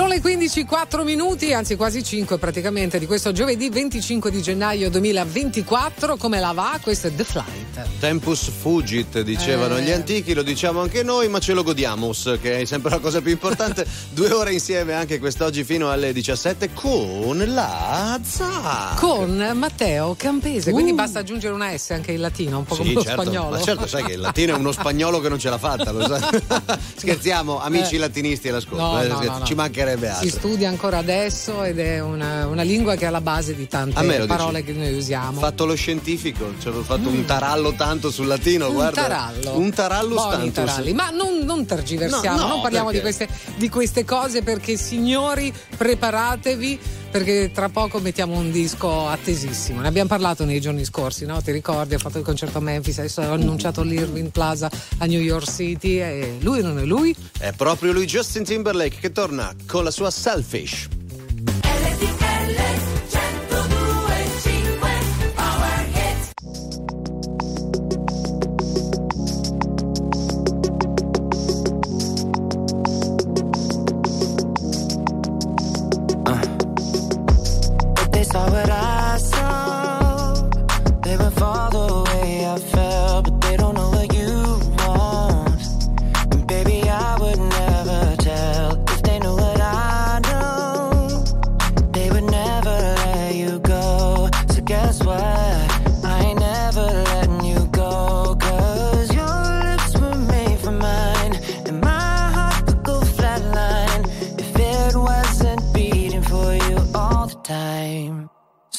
Sono le 15, 4 minuti, anzi quasi 5 praticamente, di questo giovedì 25 di gennaio 2024. Come la va? Questo è The Flight. Tempus fugit, dicevano Eh. gli antichi, lo diciamo anche noi, ma ce lo godiamo, che è sempre la cosa più importante. Due ore insieme anche quest'oggi fino alle 17 con la ZA. Con Matteo Campese, quindi Uh. basta aggiungere una S anche in latino, un po' Sì, come lo certo, spagnolo. Ma certo, sai che il latino è uno spagnolo che non ce l'ha fatta, lo sai. Scherziamo, amici Eh. latinisti all'ascolto, No, eh, no, no. ci mancherebbe altro. Si studia ancora adesso ed è una, una lingua che è alla base di tante parole dici? che noi usiamo. Ho fatto lo scientifico, ci avevo fatto un tarallo tanto sul latino, un guarda. tarallo. Un tarallo Buoni taralli. Ma non, non tergiversiamo, No, no, non parliamo di queste, di queste cose perché signori preparatevi perché tra poco mettiamo un disco attesissimo. Ne abbiamo parlato nei giorni scorsi, no? Ti ricordi? Ha fatto il concerto a Memphis, adesso ha annunciato l'Irving Plaza a New York City e lui non è lui? È proprio lui, Justin Timberlake, che torna con la sua Selfish. If saw what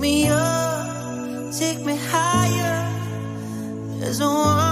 Me up, take me higher. There's a world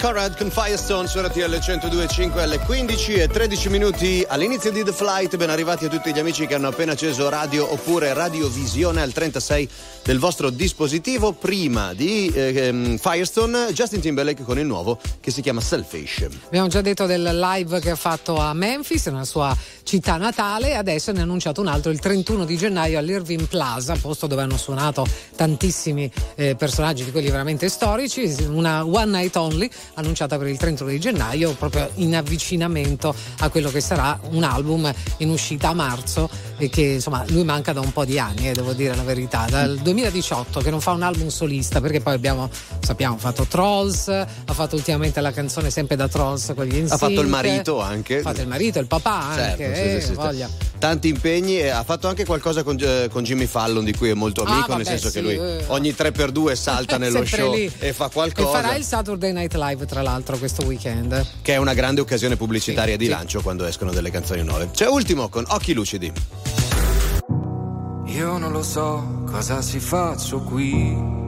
Conrad con Firestone su RTL 102.5 alle 15 e 13 minuti all'inizio di The Flight. Ben arrivati a tutti gli amici che hanno appena acceso radio oppure radiovisione al 36 del vostro dispositivo. Prima di ehm, Firestone, Justin Timberlake con il nuovo che si chiama Selfish. Abbiamo già detto del live che ha fatto a Memphis, nella sua città natale, e adesso ne ha annunciato un altro il 31 di gennaio all'Irving Plaza, posto dove hanno suonato tantissimi eh, personaggi di quelli veramente storici. Una One Night Only annunciata per il 31 di gennaio, proprio in avvicinamento a quello che sarà un album in uscita a marzo e che insomma lui manca da un po' di anni, eh, devo dire la verità, dal 2018 che non fa un album solista perché poi abbiamo, sappiamo, fatto Trolls, ha fatto ultimamente la canzone sempre da Trolls con gli Ha fatto il marito anche. Ha fatto il marito, il papà anche, Certo, sì, eh, sì, voglia. Tanti impegni e ha fatto anche qualcosa con, eh, con Jimmy Fallon di cui è molto Ah, amico, vabbè, nel senso sì, che lui eh. ogni 3x2 salta nello show lì. e fa E qualcosa. farà il Saturday Night Live tra l'altro questo weekend. Che è una grande occasione pubblicitaria Sì, di sì. lancio quando escono delle canzoni nuove. C'è ultimo con Occhi Lucidi. Io non lo so cosa ci faccio qui.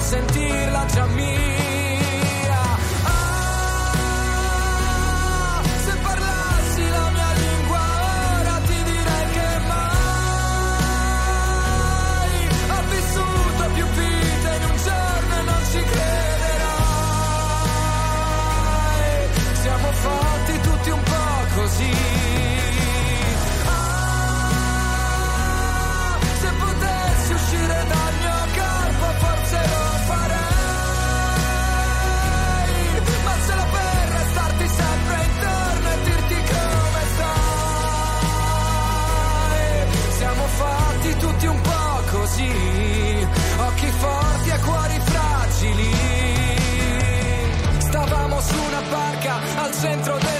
sentirla già mia. Centro del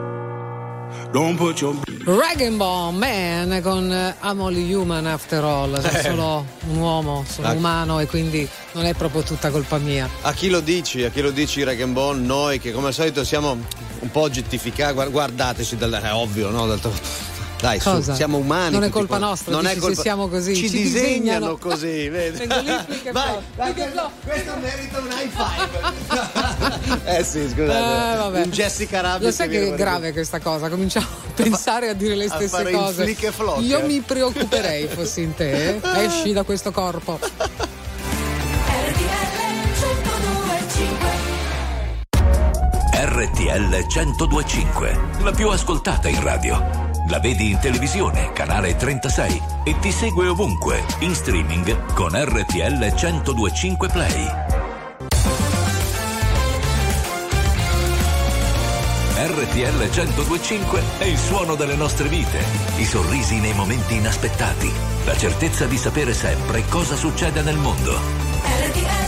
Don't put your Dragon Ball Man con eh, I'm Only Human After All. Sono Eh. solo un uomo, sono Ah. umano e quindi non è proprio tutta colpa mia. A chi lo dici? A chi lo dici Rag and Bone? Noi che come al solito siamo un po' oggettificati, guard- guardateci, dal, è ovvio, no? Dal- dai, su, siamo umani. Non è colpa quanti. nostra, non dici è se colpa... siamo così, Ci, ci disegnano, disegnano. così, vedi? Vai, vai, flow. questo merita un high five. eh sì, scusate. Eh, vabbè. un Jessica Rabbit. Lo sai che è grave questa cosa? Cominciamo a pensare a dire le a stesse cose. e Io eh. mi preoccuperei fossi in te. eh. Esci da questo corpo. RTL 1025, la più ascoltata in radio. La vedi in televisione, canale 36 e ti segue ovunque, in streaming con RTL 1025 Play. RTL 1025 è il suono delle nostre vite, i sorrisi nei momenti inaspettati, la certezza di sapere sempre cosa succede nel mondo. RTL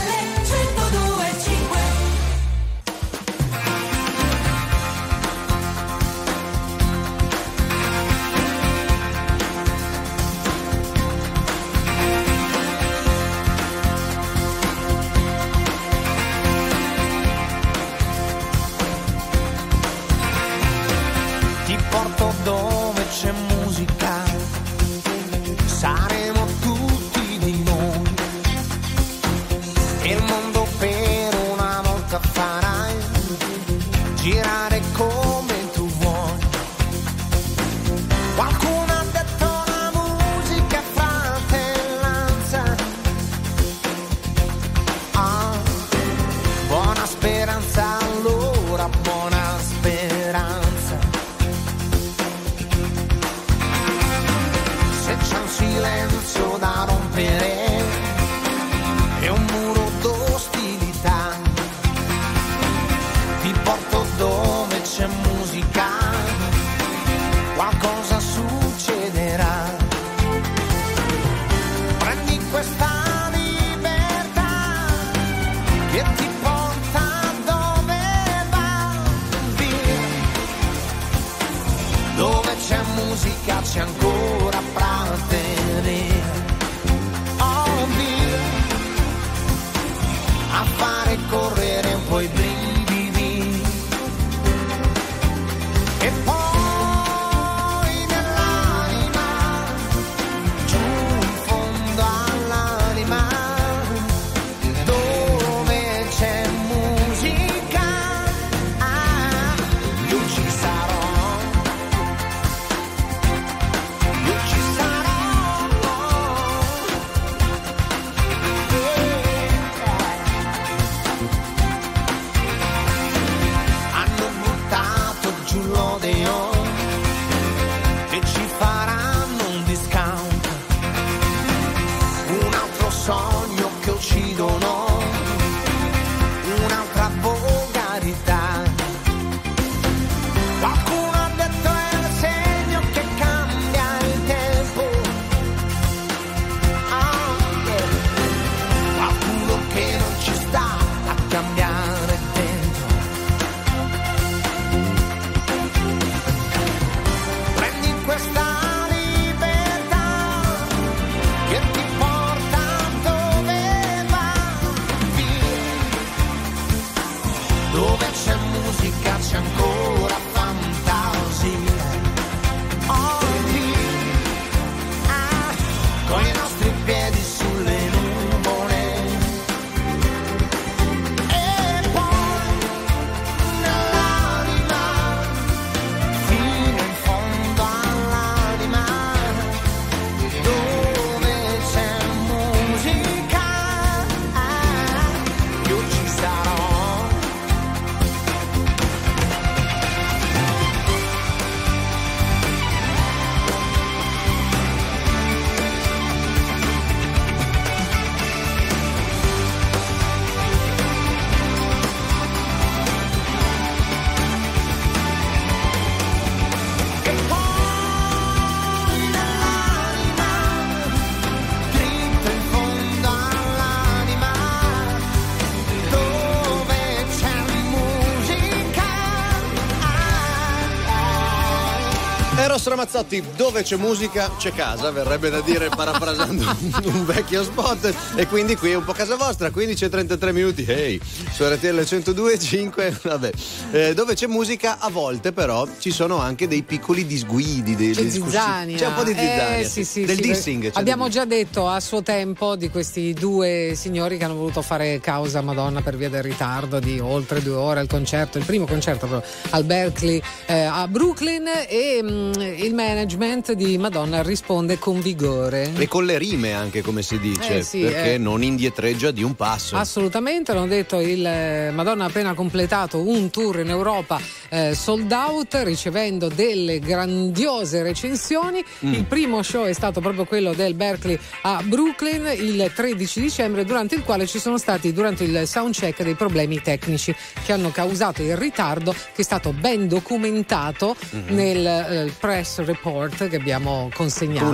Eros Ramazzotti, dove c'è musica c'è casa, verrebbe da dire parafrasando un, vecchio spot. E quindi qui è un po' casa vostra, 15 e 33 minuti, ehi, su RTL 102.5, vabbè, Eh, dove c'è musica a volte però ci sono anche dei piccoli disguidi, dei, C'è dei c'è un po' di zizzania, Eh, sì, sì, del sì, dissing. Abbiamo del- già detto a suo tempo di questi due signori che hanno voluto fare causa Madonna per via del ritardo di oltre due ore al concerto, il primo concerto proprio al Berkeley eh, a Brooklyn e mm, il management di Madonna risponde con vigore. E con le rime anche come si dice, Eh, sì, perché eh. non indietreggia di un passo. Assolutamente, hanno detto il eh, Madonna ha appena completato un tour in Europa eh, sold out, ricevendo delle grandiose recensioni. Mm. Il primo show è stato proprio quello del Berkeley a Brooklyn il 13 dicembre, durante il quale ci sono stati durante il soundcheck dei problemi tecnici che hanno causato il ritardo, che è stato ben documentato Mhm. nel eh, press report che abbiamo consegnato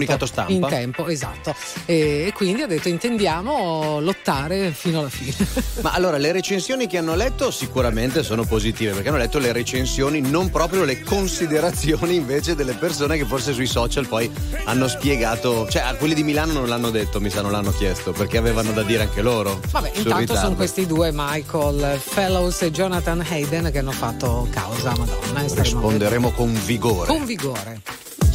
in tempo, esatto. E, e quindi ha detto intendiamo lottare fino alla fine. Ma allora le recensioni che hanno letto sicuramente sono positive perché hanno letto le recensioni, non proprio le considerazioni invece delle persone che forse sui social poi hanno spiegato, cioè a quelli di Milano non l'hanno detto, mi sa non l'hanno chiesto perché avevano da dire anche loro. Vabbè, intanto sono questi due, Michael Fellows e Jonathan Hayden, che hanno fatto causa Madonna. Risponderemo con vigore. Con vigore.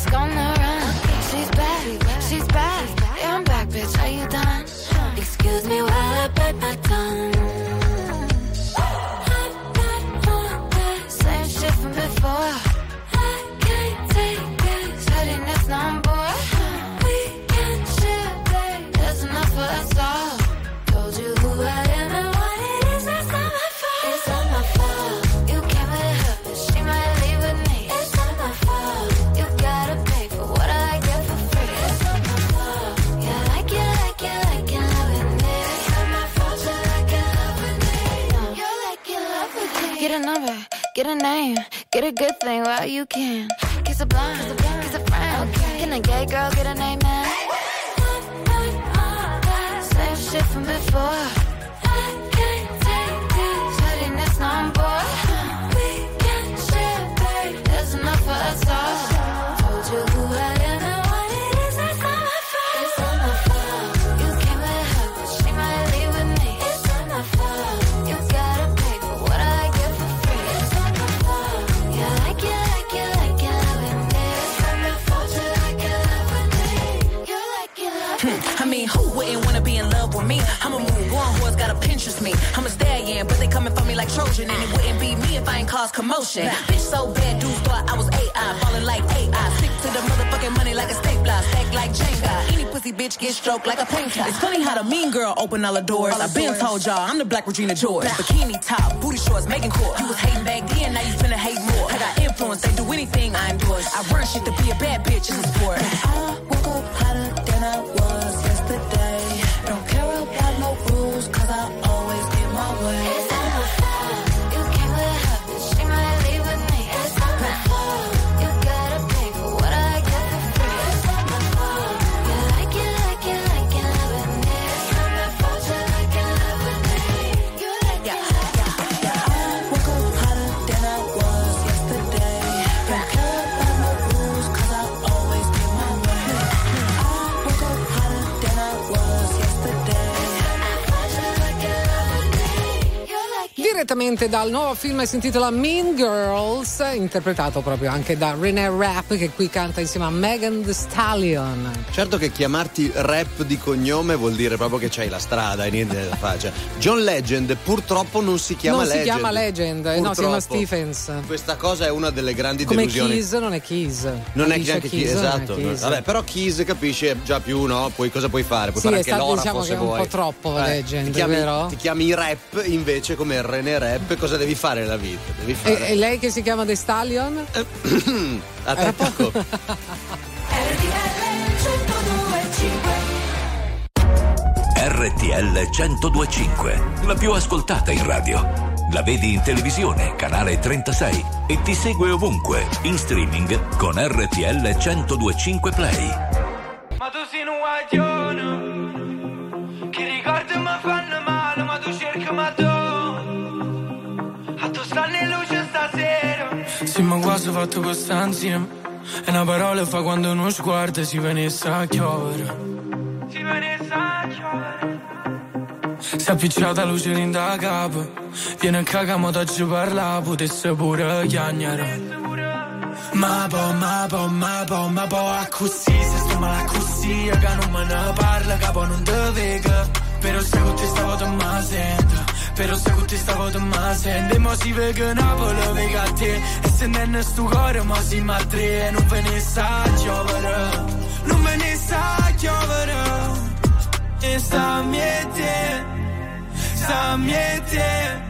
She's a the black Regina George. Bikini top, booty shorts, making court. You was hating back then, now you finna hate more. I got influence, they do anything I endorse. I run shit to Direttamente dal nuovo film si intitola Mean Girls, interpretato proprio anche da Renee Rapp che qui canta insieme a Megan Thee Stallion. Certo che chiamarti rap di cognome vuol dire proprio che c'hai la strada e niente da fare. John Legend purtroppo non si chiama non Legend. si chiama Legend, eh, no, si chiama Purtroppo. Stephens. Questa cosa è una delle grandi Come delusioni. Keys non è Keys. Non è Alicia neanche Keys, Keys non è esatto. Keys. Vabbè, però Keys capisci è già più, no? Poi cosa puoi fare? Puoi Sì, fare è anche stato, l'ora diciamo se che è un vuoi. po' troppo Eh, Legend, ti chiami, vero? Ti chiami rap invece come René Rap, cosa devi fare nella vita? Devi E, fare. e lei che si chiama The Stallion? A tra poco. RTL 1025, la più ascoltata in radio. La vedi in televisione, canale 36 e ti segue ovunque, in streaming con RTL 1025 Play. Ma tu sei un guaglione Ma quasi fatto questa insieme. E una parola fa quando uno sguardo si venisse a chiovere. Si venisse a chiovere Si è appicciata luce in da capo. Viene a cagamo da ci parla, potesse pure chiagnare. Ma po, ma po, ma po, ma po, a così, se sto male così, che non me ne parla, che poi non te vega. Però se con te stavo te ma sento, però se con te stavo te ma sento. E mo si vega Napoli, vega a te, e se non sto cuore, si ma tre, e non ve ne sa giovere, non ve ne sa giovere. E sta miete, sta miete.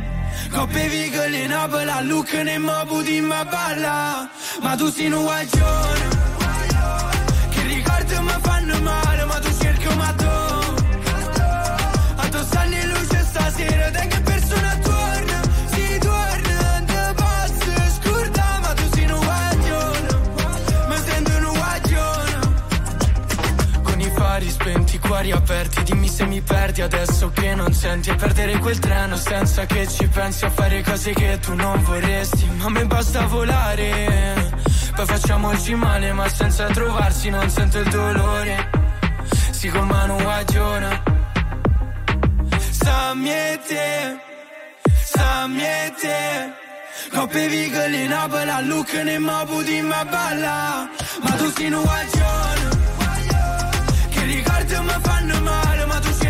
Coppe vigole in Napoli, look ne mo puti ma balla Ma tu sei un guaglione Che ricordi mi fanno male mi perdi adesso che non senti. E perdere quel treno senza che ci pensi A fare cose che tu non vorresti. Ma a me basta volare Poi facciamoci male ma senza trovarsi non sento il dolore. Si con mano guagiona Samjete Samjete Coppe vigole in abola Look ne mabu di ma balla. Ma tu sei un guagiona mi fanno male Ma tu cerchi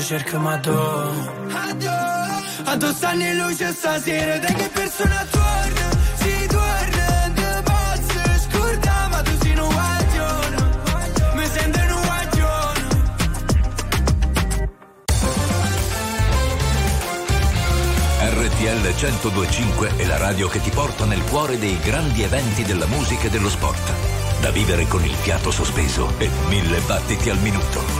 tu cerchi ma tu. Addosso anni luce stasera, da che persona torna, si torna, te posso scordare, ma tu sei un guaglione, mi sento un guaglione. RTL 1025 è la radio che ti porta nel cuore dei grandi eventi della musica e dello sport. Da vivere con il fiato sospeso e mille battiti al minuto.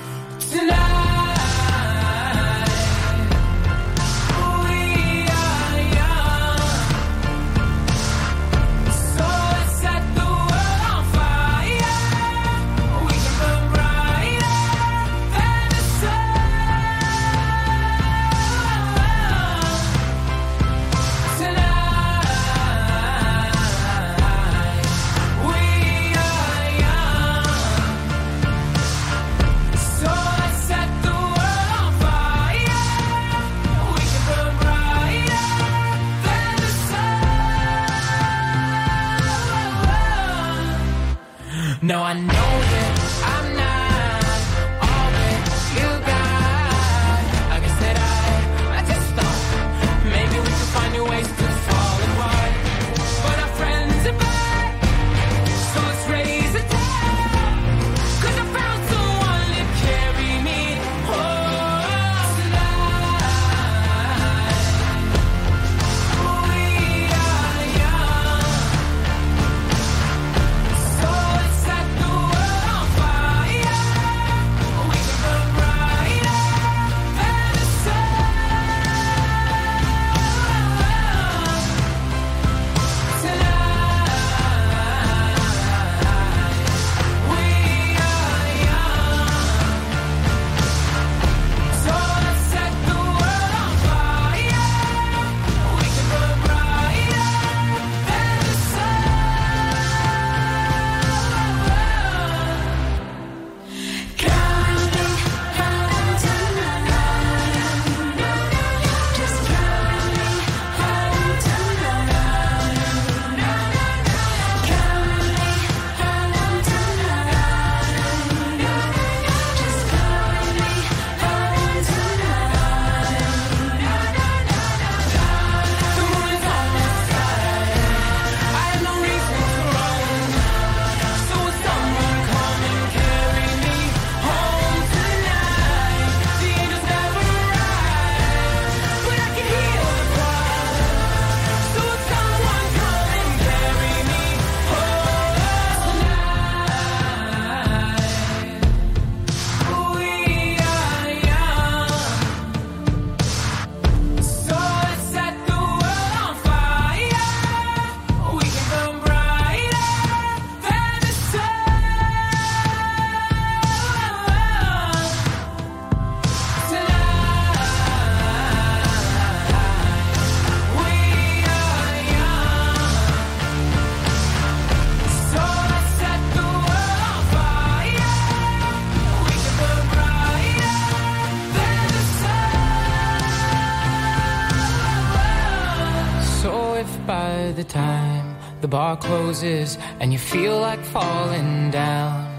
tonight. Closes and you feel like falling down.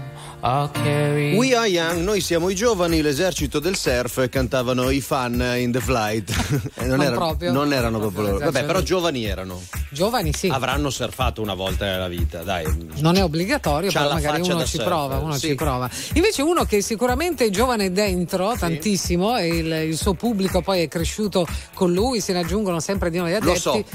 We are young, noi siamo i giovani, l'esercito del surf, cantavano i fan in the flight. Non, Non erano, proprio. non erano proprio loro. Vabbè, L'esercito però giovani erano. Giovani sì. Avranno surfato una volta nella vita, dai. Non è obbligatorio, C'ha però magari uno ci surfer, prova, uno sì. ci prova. Invece uno che sicuramente è giovane dentro tantissimo e il, il suo pubblico poi è cresciuto con lui, se ne aggiungono sempre di nuovi Lo adepti. so.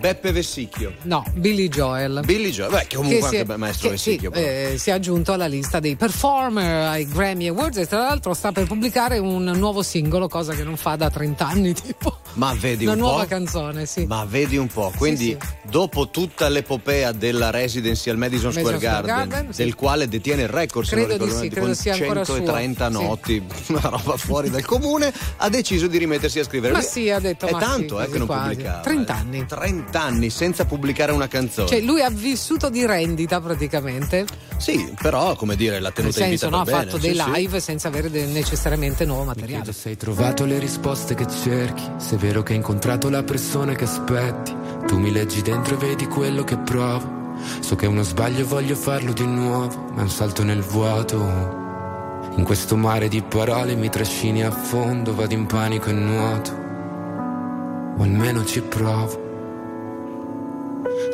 Beppe Vessicchio. No, Billy Joel. Billy Joel, beh, che comunque si è- anche maestro che sì, Vessicchio. però. eh, si è aggiunto alla lista dei performer ai Grammy Awards e tra l'altro sta per pubblicare un nuovo singolo, cosa che non fa da 30 anni, tipo Ma vedi una un nuova po'. canzone, sì. Ma vedi un po', quindi dopo tutta l'epopea della residency al Madison Square Madison Square Garden, Garden, sì. del quale detiene il record, se Credo non ricordo di sì, credo sia ancora suo. 130 Sì. noti, una roba fuori dal comune, ha deciso di rimettersi a scrivere. Ma Lui- sì, ha detto, È ma tanto sì, eh, che non quasi. pubblicava. 30 eh. anni. 30 anni senza pubblicare una canzone. Cioè, lui ha vissuto di rendita praticamente. Sì, però come dire, l'ha Nel tenuta in senso, vita no, ha per fatto bene. dei sì, sì. live senza avere de- necessariamente nuovo materiale. Se hai trovato le risposte che cerchi, se è vero che hai incontrato la persona che aspetti, tu mi leggi dentro e vedi quello che provo. So che è uno sbaglio e voglio farlo di nuovo, ma è un salto nel vuoto. In questo mare di parole mi trascini a fondo, vado in panico e nuoto. O almeno ci provo.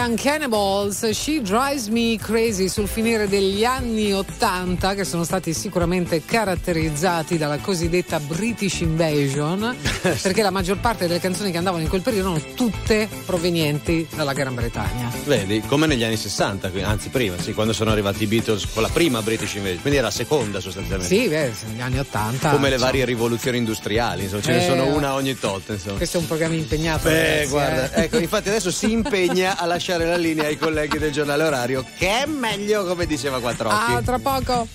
Indian Cannibals, She Drives Me Crazy sul finire degli anni 80 che sono stati sicuramente caratterizzati dalla cosiddetta British Invasion perché la maggior parte delle canzoni che andavano in quel periodo erano tutte provenienti dalla Gran Bretagna. Vedi, come negli anni 60, qui- anzi prima, sì, quando sono arrivati i Beatles con la prima British Invasion, quindi era la seconda sostanzialmente. Sì, beh, sono gli anni 80. Come le varie rivoluzioni industriali, insomma, ce ne Eh, sono una ogni tot, insomma. Questo è un programma impegnato. Beh, ragazzi, guarda, eh. ecco, infatti adesso si impegna a lasciare la linea ai colleghi del giornale orario, che è meglio, come diceva Quattrocchi. Ah, tra poco.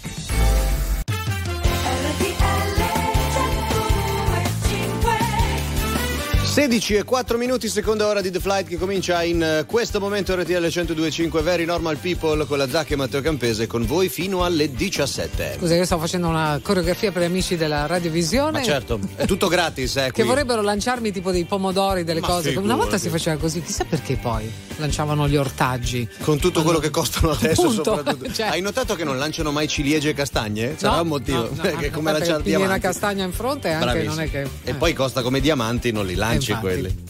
16 e 4 minuti, seconda ora di The Flight che comincia in eh, questo momento RTL 102.5 Very Normal People con la Zacca e Matteo Campese con voi fino alle 17. Scusa, io sto facendo una coreografia per gli amici della radiovisione. Ma certo, è tutto gratis, eh, Che vorrebbero lanciarmi tipo dei pomodori, delle Ma cose. figurati. Una volta si faceva così, chissà perché poi lanciavano gli ortaggi. Con tutto quello che costano adesso, Appunto, soprattutto. cioè- Hai notato che non lanciano mai ciliegie e castagne? Sarà No, un motivo. no, no, come lanciare pigli una diamanti. castagna in fronte e anche Bravissimo. non è che. E eh. poi costa come diamanti, non li lanci infatti. quelli.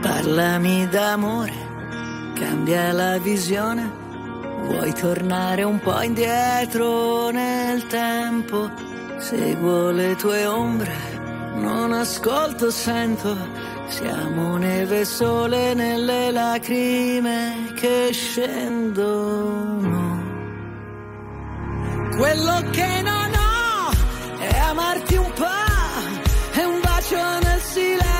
Parlami d'amore, cambia la visione. Vuoi tornare un po' indietro nel tempo? Seguo le tue ombre, non ascolto, sento. Siamo neve sole nelle lacrime che scendono. Quello che non ho è amarti un po', è un bacio nel silenzio.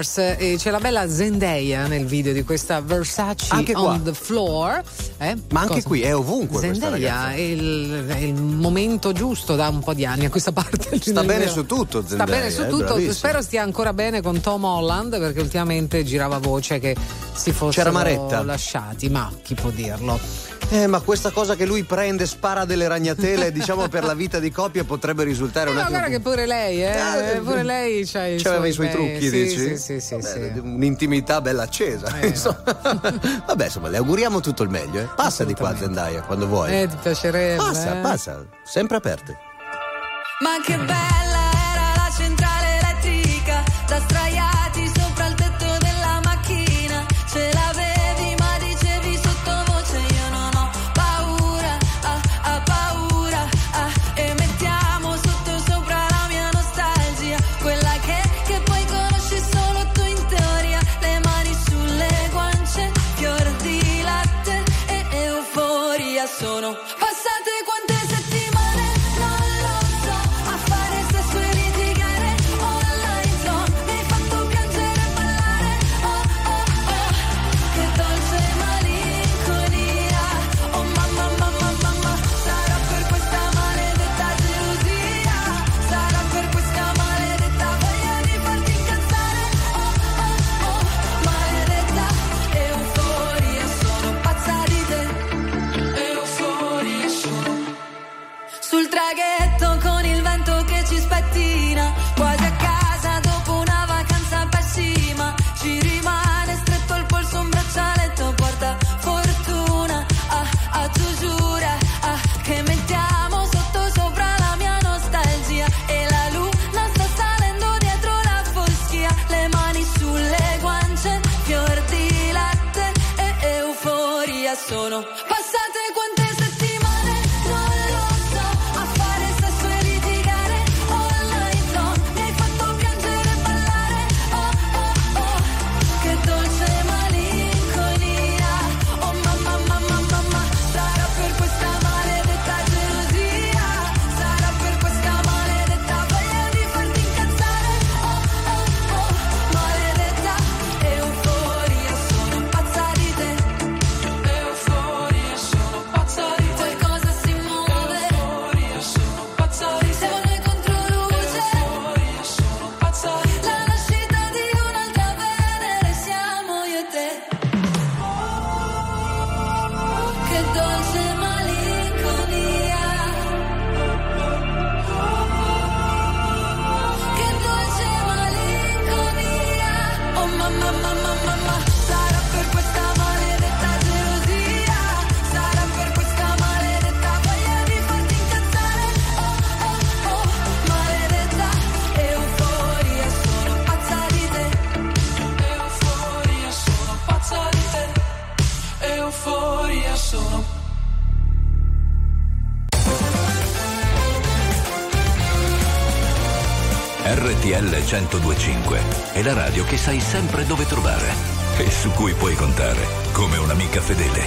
Mars e c'è la bella Zendaya nel video di questa Versace Anche qua. on the floor. Eh? Ma anche Cosa? qui è ovunque Zendaya è il, è il momento giusto da un po' di anni a questa parte. Sta bene video. su tutto, Sta Zendaya, bene su eh, tutto. bravissima. Spero stia ancora bene con Tom Holland perché ultimamente girava voce che si fossero lasciati, ma chi può dirlo? Eh, ma questa cosa che lui prende, spara delle ragnatele, diciamo per la vita di coppia, potrebbe risultare un No, attimo. guarda che pure lei, eh, Ah, pure lei c'ha i C'aveva i suoi bei- trucchi, sì, dici? Sì, sì, sì, Vabbè, sì. Un'intimità bella accesa. Eh. insomma. Vabbè, insomma, le auguriamo tutto il meglio. eh. Passa di qua, Zendaya, quando vuoi. Eh, ti piacerebbe. passa, eh? passa, sempre aperte. Ma che bella 1025 è la radio che sai sempre dove trovare e su cui puoi contare come un'amica fedele.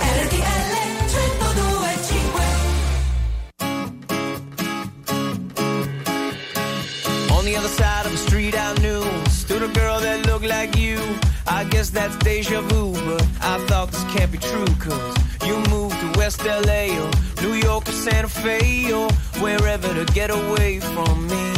RTL 1025 On the other side of the street I knew stood a girl that looked like you. I guess that's deja vu, but I thought this can't be true, cause you moved to West LA or New York or Santa Fe or wherever to get away from me.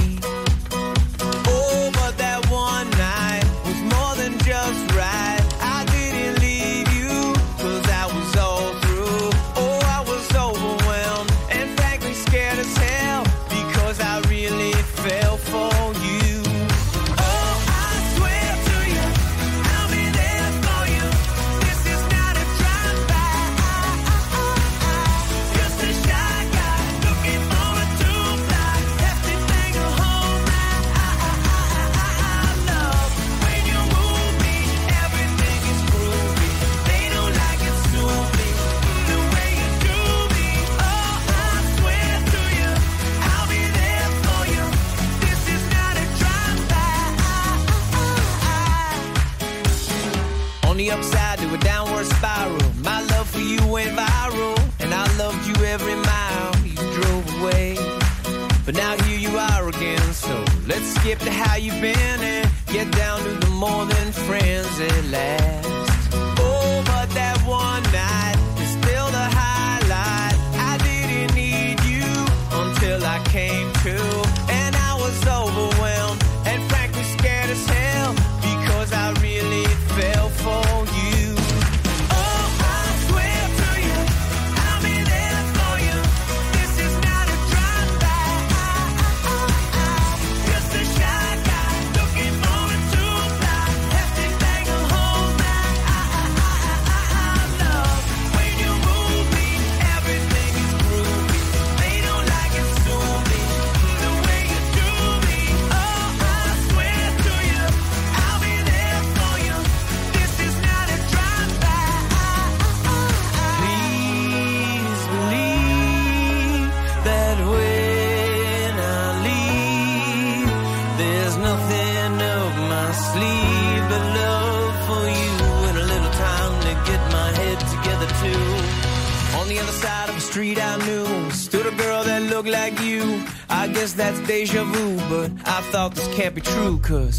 On the other side of the street I knew stood a girl that looked like you. I guess that's deja vu, but I thought this can't be true, cause.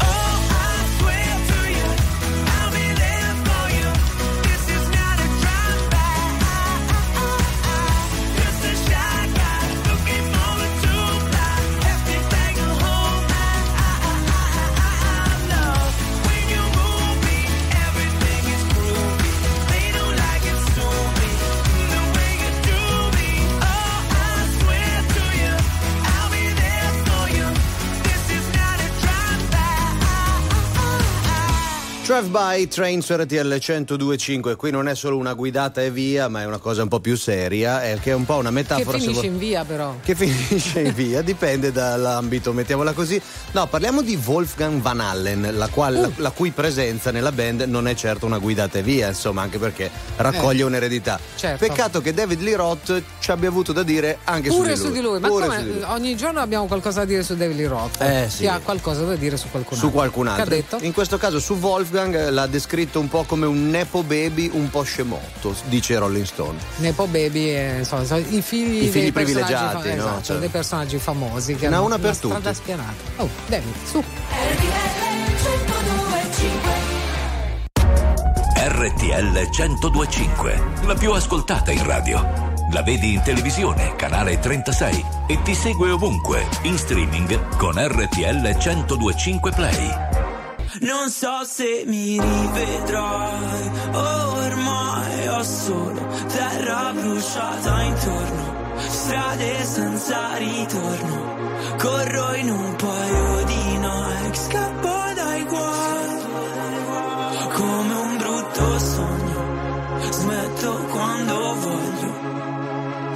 Drive by train su RTL 1025. Qui non è solo una guidata e via, ma è una cosa un po' più seria, è che è un po' una Che metafora. se finisce in via però. che finisce in via, dipende dall'ambito, mettiamola così. No, parliamo di Wolfgang Van Allen, la, qual- Uh. la- la cui presenza nella band non è certo una guidata e via, insomma, anche perché raccoglie Eh. un'eredità. Certo. Peccato che David Lee Roth ci abbia avuto da dire anche Pure su su di lui, ma Pure come su di lui. ogni giorno abbiamo qualcosa da dire su David Lee Roth. Eh, sì. Chi ha qualcosa da dire su qualcun altro. Su qualcun altro. Che ha detto? In questo caso su Wolfgang eh, l'ha descritto un po' come un nepo baby un po' scemotto, dice Rolling Stone. Nepo Baby, e, insomma, sono i figli, I figli privilegiati, fa- no? esatto, Cioè- dei personaggi famosi che Ne ha hanno una per strada tutti. spianata. Oh, David, su. RTL 1025, la più ascoltata in radio. La vedi in televisione, canale 36 e ti segue ovunque, in streaming con RTL 1025 Play. Non so se mi rivedrai, ormai ho solo terra bruciata intorno, strade senza ritorno, corro in un paio di Nike, scappo dai guai, come un brutto sogno, smetto quando voglio.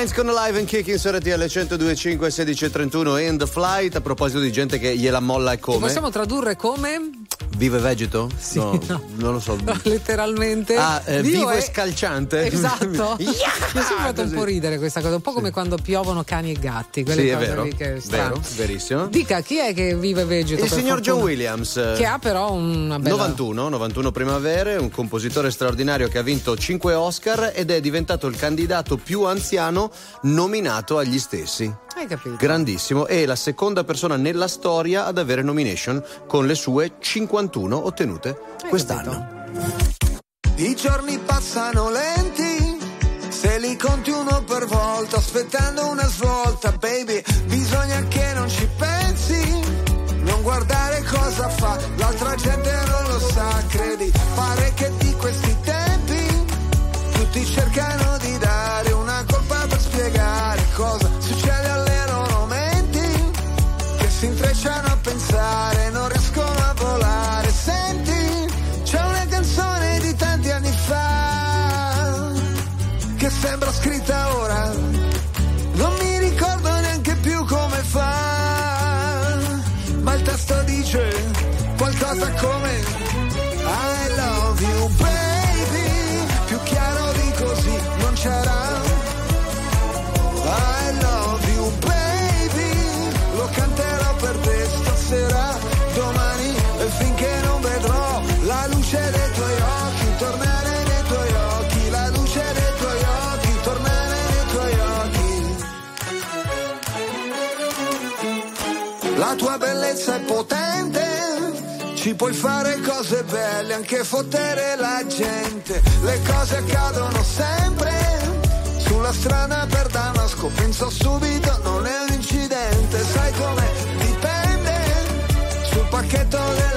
Minds con Live and Kicking su RTL 102.5 16.31 in the flight. A proposito di gente che gliela molla e Ti come. possiamo tradurre come? Vive vegeto? Sì, no, no. non lo so. Letteralmente. Ah, eh, Vivo vivo e scalciante. Esatto. Mi ha sempre fatto un po' ridere questa cosa, un po' come quando piovono cani e gatti. Quelle Sì, è cose vero. lì che è strano. Vero, verissimo. Dica chi è che vive vegeto? Il signor fortuna? Williams. eh, Che ha però una bella. 91, 91 primavere, un compositore straordinario che ha vinto 5 Oscar ed è diventato il candidato più anziano nominato agli stessi. Hai capito? Grandissimo, è la seconda persona nella storia ad avere nomination con le sue 51 ottenute quest'anno. I giorni passano lenti, se li conti uno per volta, aspettando una svolta, baby, bisogna che non ci pensi, non guardare cosa fa, l'altra gente non lo sa, credi, pare che di questi tempi tutti cercano di dare una colpa per spiegare sembra scritta ora. Non mi ricordo neanche più come fa. Ma il testo dice La tua bellezza è potente, ci puoi fare cose belle, anche fottere la gente, le cose accadono sempre. Sulla strada per Damasco penso subito non è un incidente, sai come dipende? Sul pacchetto delle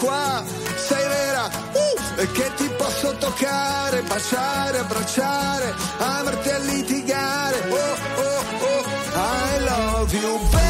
qua, sei vera, uh, e che ti posso toccare, baciare, abbracciare, amarti a litigare. Oh, oh, oh, I love you, baby,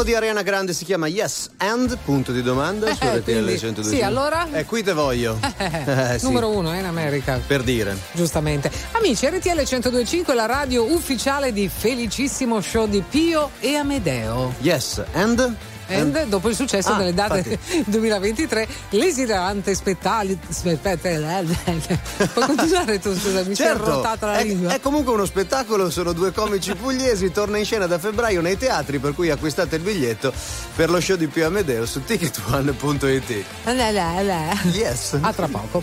Nuovo di Ariana Grande si chiama Yes and? Punto di domanda su Eh, RTL quindi- 102. sì, allora? Eh, qui te voglio. Eh, sì, Numero uno eh, in America. Per dire. Giustamente. Amici, RTL 1025 la radio ufficiale di Felicissimo Show di Pio e Amedeo. Yes and? And dopo il successo Ah, delle date 2023, l'esilarante spettacolo. Puoi continuare tu, scusa, mi si è Certo, arrotata la è, lingua. è comunque uno spettacolo, sono due comici pugliesi, torna in scena da febbraio nei teatri, per cui acquistate il biglietto per lo show di Pio Amedeo su ticketone.it. La, la, la. Yes. A tra poco.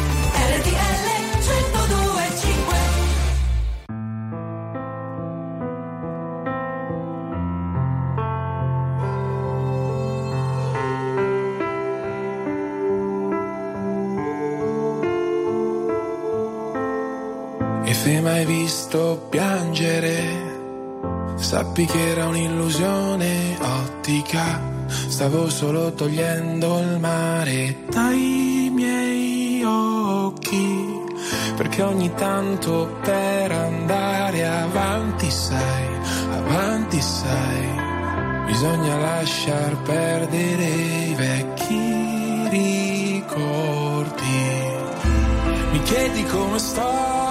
Mai visto piangere, sappi che era un'illusione ottica. Stavo solo togliendo il mare dai miei occhi. Perché ogni tanto per andare avanti, sai, avanti, sai, bisogna lasciar perdere i vecchi ricordi. Mi chiedi come sto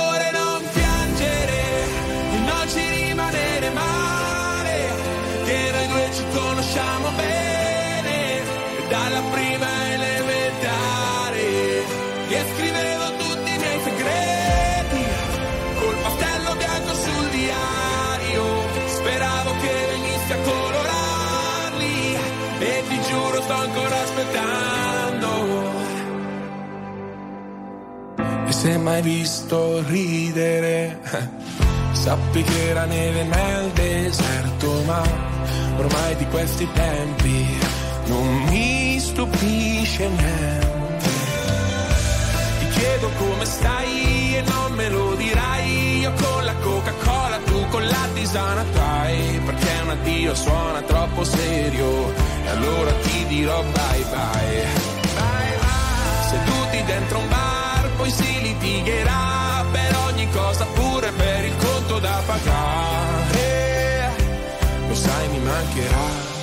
se mai visto ridere, sappi che era neve nel deserto, ma ormai di questi tempi non mi stupisce niente. Ti chiedo come stai e non me lo dirai. Io con la Coca-Cola, tu con la tisana, dai, perché un addio suona troppo serio. E allora ti dirò bye bye. Bye bye. Seduti dentro un bar, poi si litigherà per ogni cosa, pure per il conto da pagare. Lo sai, mi mancherà.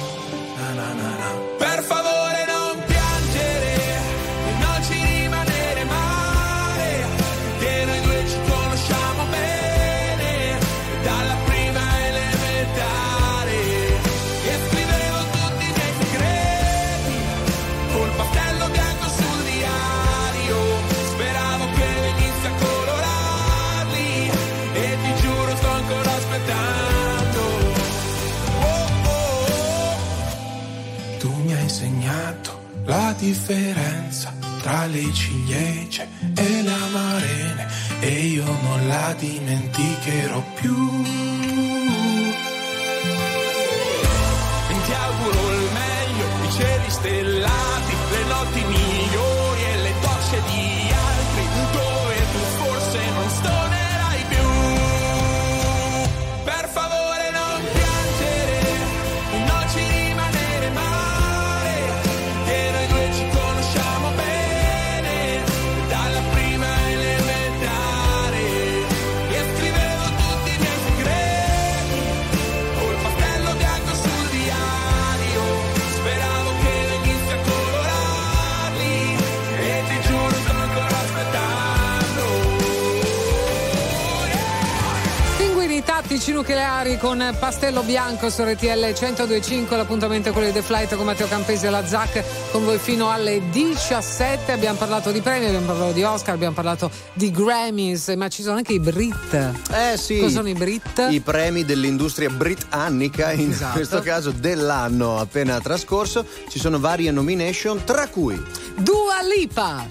La differenza tra le ciliegie e le amarene e io non la dimenticherò più. E ti auguro il meglio, i cieli stellati, le notti migliori Tattici nucleari con pastello bianco su RTL 1025, l'appuntamento è quello di The Flight con Matteo Campesi e la ZAC con voi fino alle 17. Abbiamo parlato di premi, abbiamo parlato di Oscar, abbiamo parlato di Grammys, ma ci sono anche i Brit. Eh sì. Cosa sono i Brit? I premi dell'industria britannica, in Esatto. questo caso dell'anno appena trascorso. Ci sono varie nomination, tra cui Dua Lipa!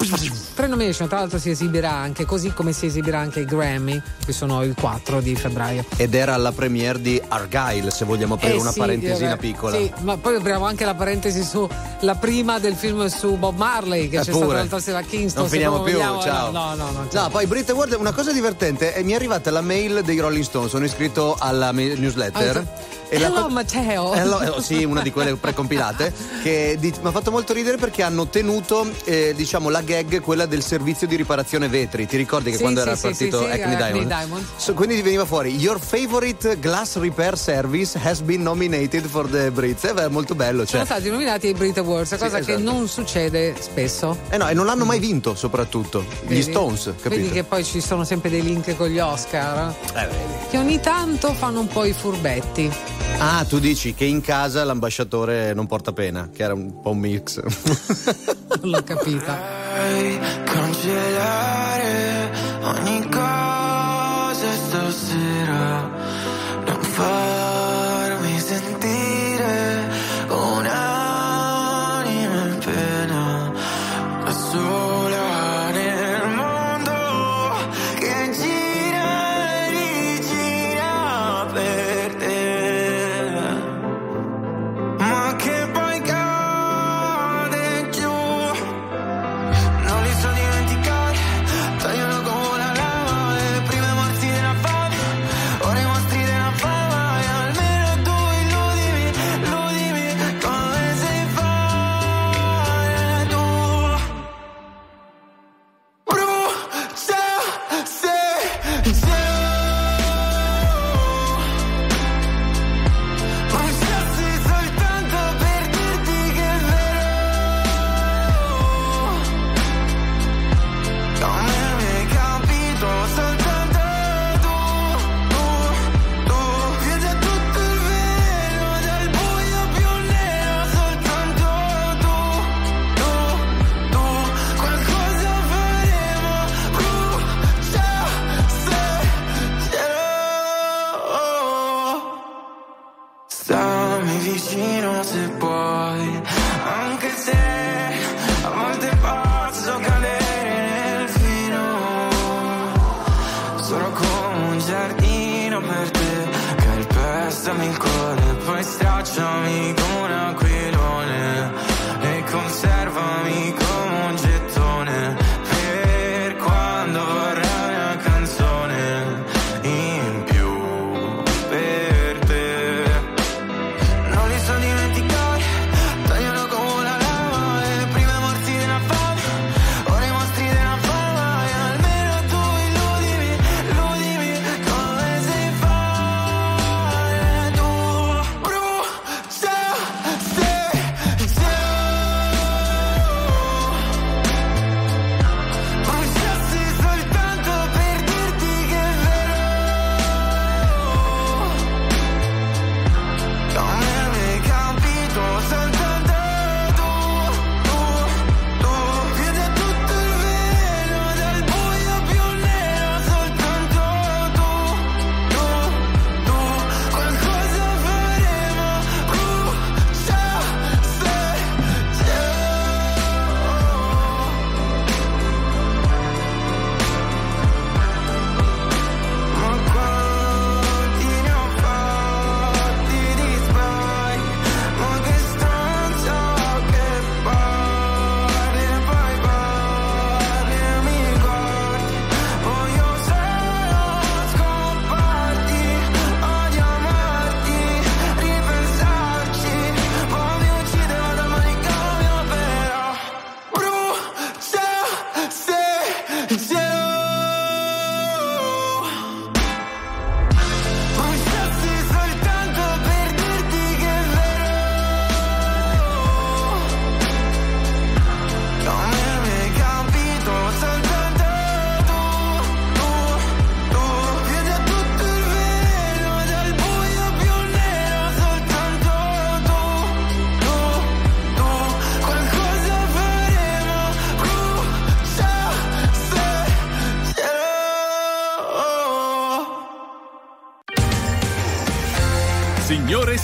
Tre nomination, tra l'altro si esibirà anche così come si esibirà anche i Grammy, che sono il 4 di febbraio. ed era alla premiere di Argyle, se vogliamo aprire Eh una sì, parentesina direi. piccola. Sì, ma poi apriamo anche la parentesi sulla prima del film su Bob Marley che Eh, c'è stato pure. l'altra sera a Kingston. Non finiamo più, vogliamo, ciao. No, no, no. No, poi Brit Award, una cosa divertente, eh, mi è arrivata la mail dei Rolling Stone, sono iscritto alla newsletter. Ah, e la Hello co- Matteo. Hello, eh, sì, una di quelle precompilate, che di- mi ha fatto molto ridere perché hanno tenuto, eh, diciamo, la gag, quella del servizio di riparazione vetri. Ti ricordi che Sì, quando sì, era sì, partito sì, sì, Acme Diamond? Diamond. So, quindi veniva fuori, your favorite glass repair service has been nominated for the Brits. Eh, beh, molto bello, cioè. Sono stati nominati ai Brit Awards, cosa che esatto. non succede spesso. Eh no, e non l'hanno mai vinto, soprattutto. Gli Vedi? Stones, capito? Vedi che poi ci sono sempre dei link con gli Oscar. Eh. Che ogni tanto fanno un po' i furbetti. Ah, tu dici che in casa l'ambasciatore non porta pena, che era un po' un mix. Non l'ho capita. cancellare ogni cosa stasera non farmi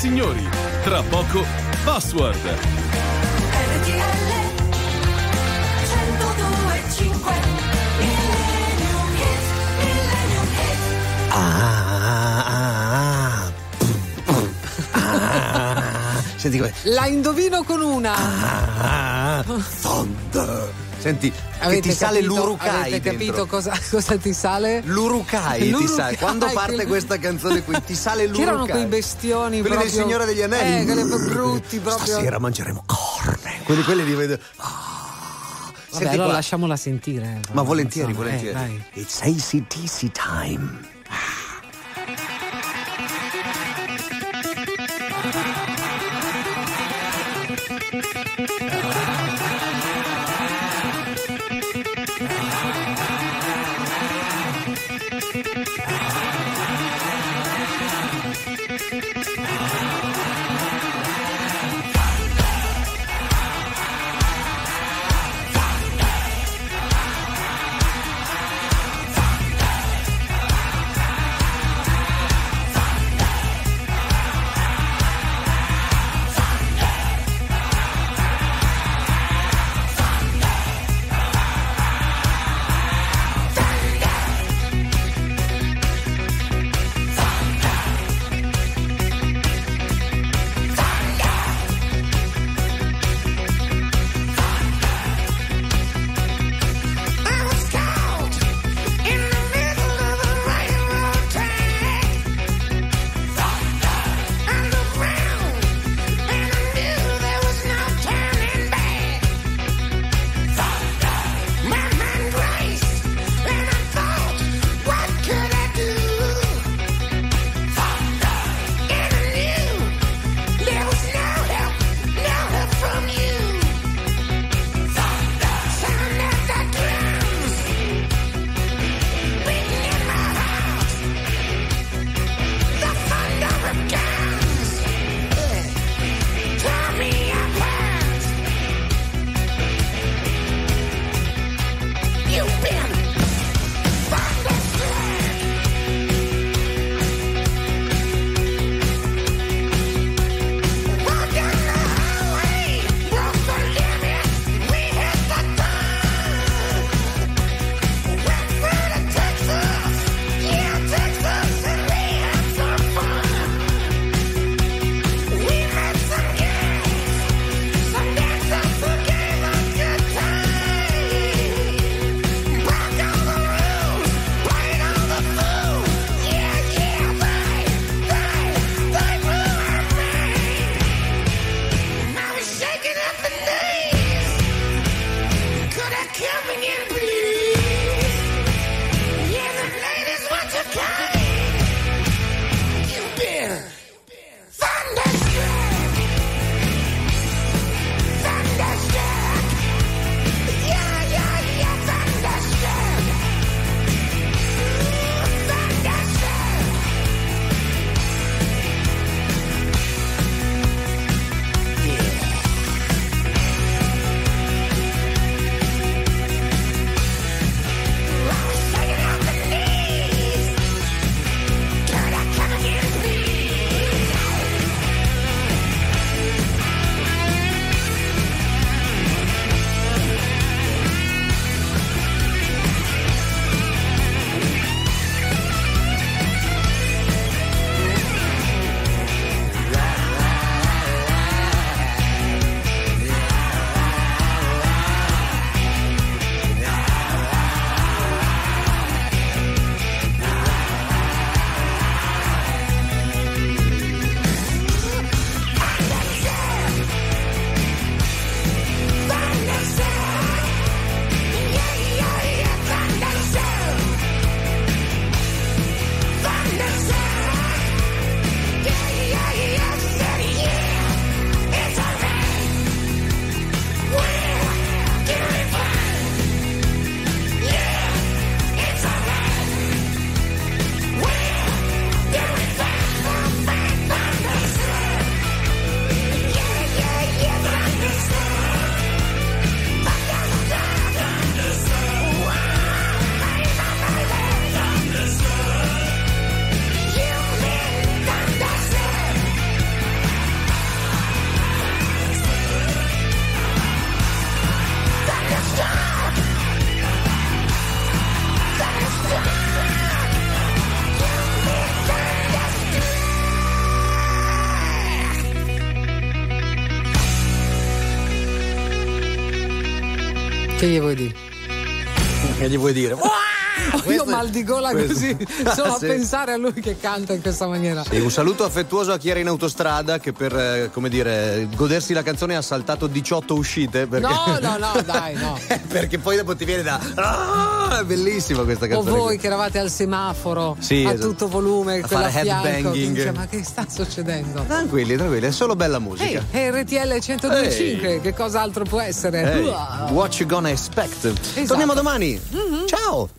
signori, tra poco Password. RTL 102.5 Millennium Hits, Millennium Hits. Ah, ah, ah, ah. Senti come. La indovino con una. Ah, thunder. Senti, che Avete ti sale capito- l'urukai Avete capito cosa, cosa ti sale? L'urukai, ti L'urukai, sale. Quando parte quel- questa canzone qui, ti sale Che l'urukai. erano quei bestioni Quelli proprio... del Signore degli Anelli. Eh, quelli brutti proprio. Stasera mangeremo corne. Quelli, quelli di vedo. Vabbè, allora lasciamola sentire. Ma volentieri, eh, volentieri. dai. It's ACDC time. Gli vuoi dire? Che gli vuoi dire? Mal di gola questo- così, solo Sì. a pensare a lui che canta in questa maniera. E un saluto affettuoso a chi era in autostrada che per, eh, come dire, godersi la canzone ha saltato 18 uscite. Perché... No, no, no, dai, no. perché poi dopo ti viene da... Ah, è bellissima questa O canzone. voi che eravate al semaforo Sì, a esatto. tutto volume, A quella fare headbanging. dice, ma che sta succedendo? Tranquilli, tranquilli, è solo bella musica. È RTL 1025, che cos'altro può essere? Wow. what you gonna expect? Torniamo domani. Ciao!